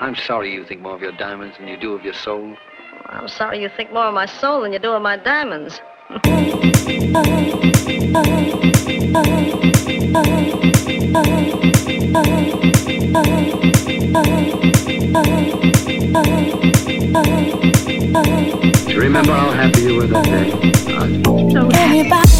I'm sorry you think more of your diamonds than you do of your soul. I'm sorry you think more of my soul than you do of my diamonds. Do you remember how happy you were that day? Everybody.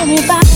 Anybody?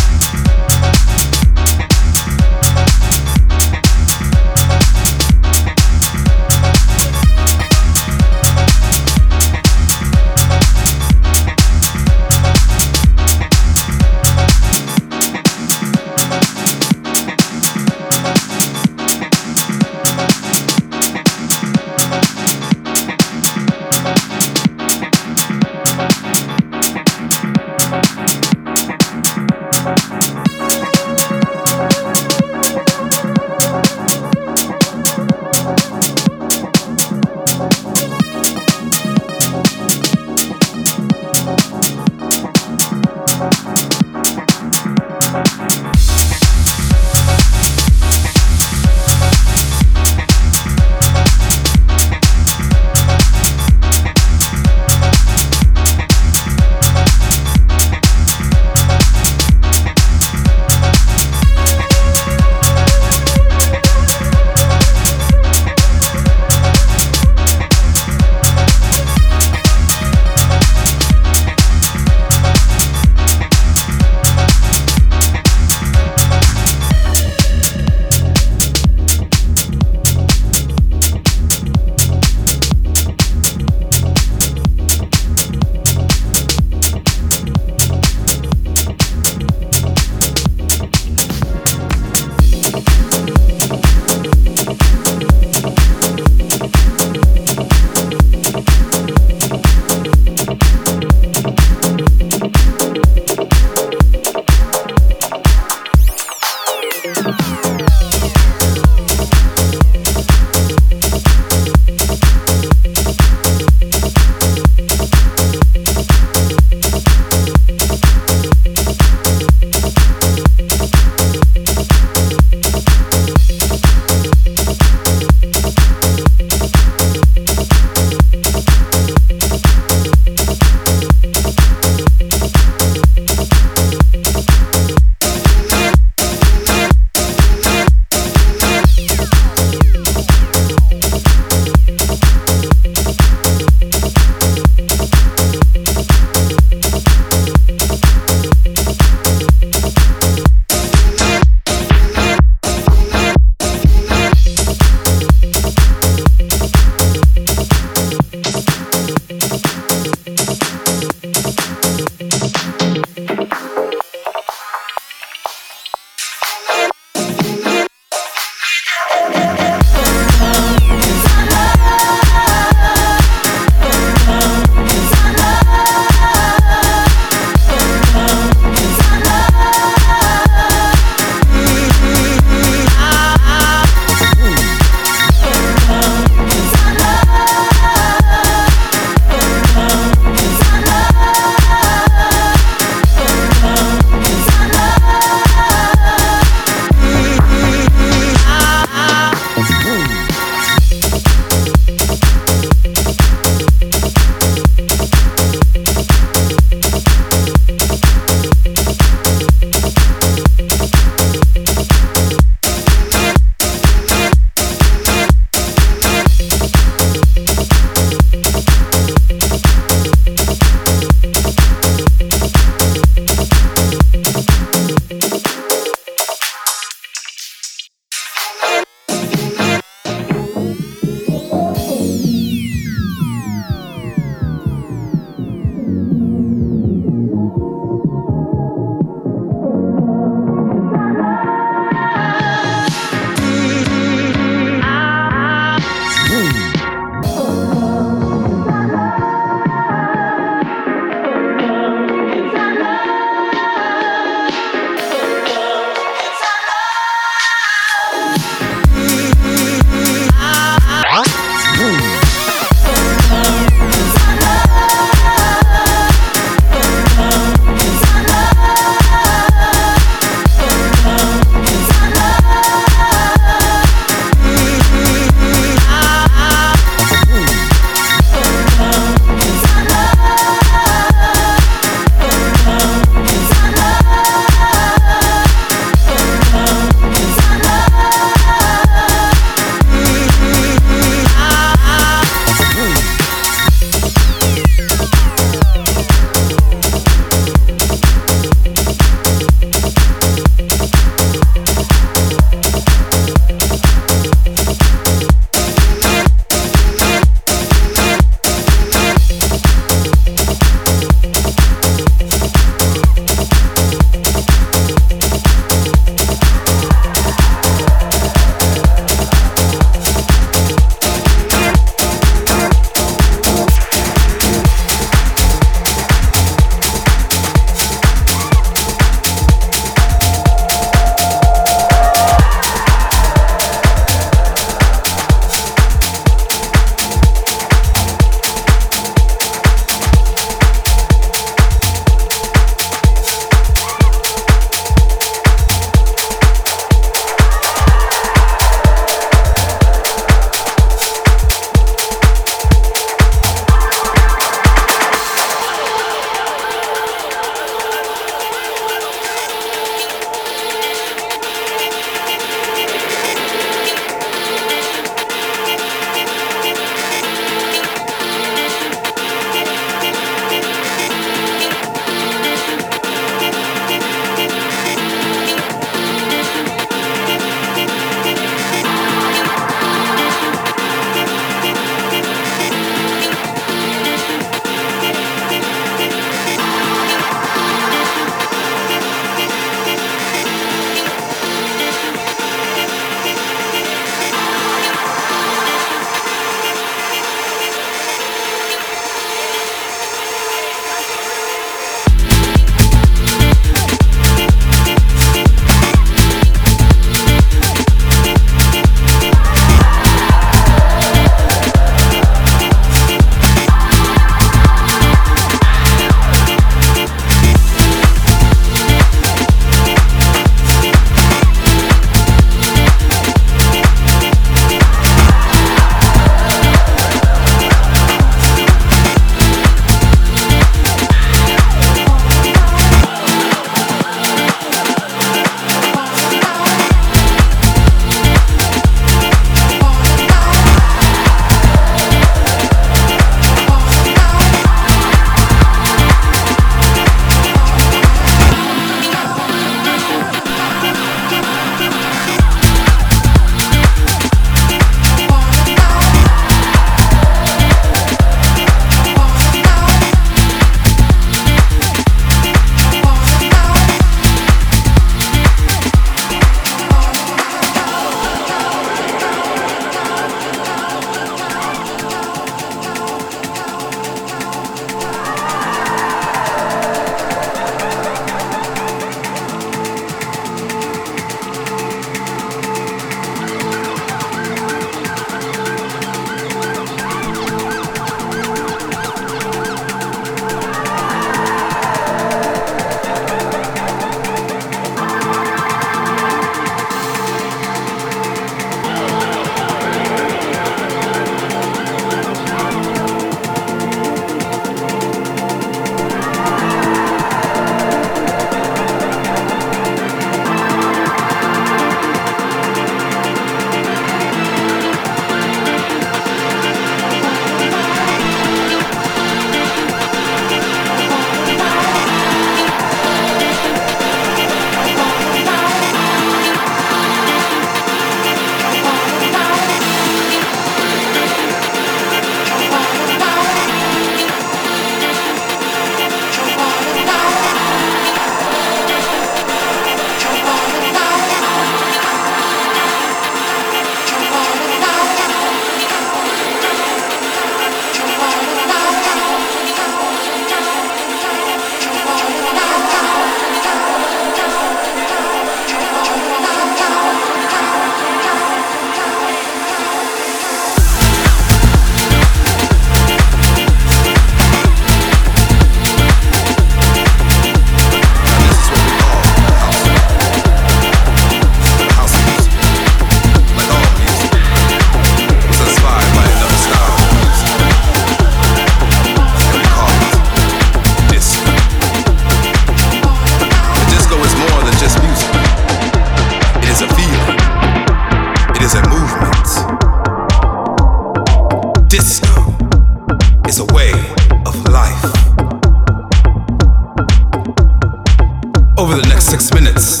Six minutes,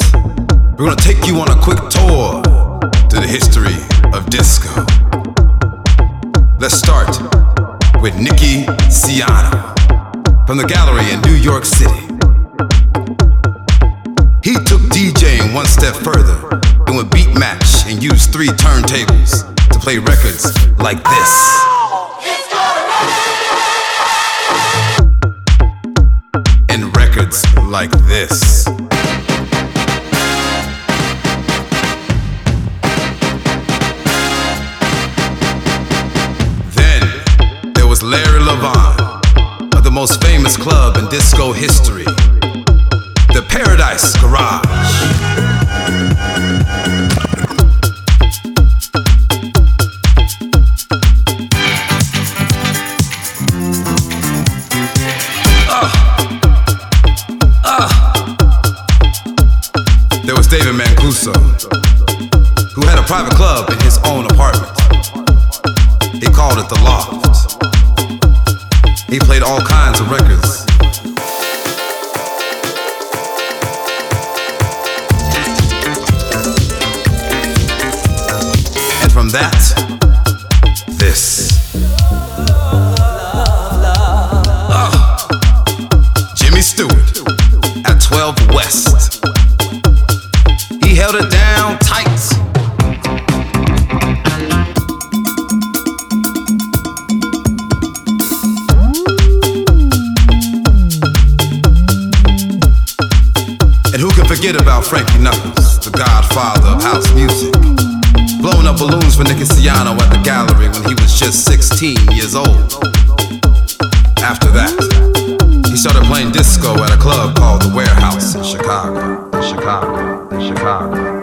we're gonna take you on a quick tour to the history of disco. Let's start with Nicky Siano from the gallery in New York City. He took DJing one step further and would beat match and use three turntables to play records like this. And records like this. Disco history, After that, he started playing disco at a club called The Warehouse in Chicago. In Chicago. In Chicago.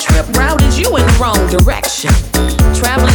road trip route is you in the wrong direction. Traveling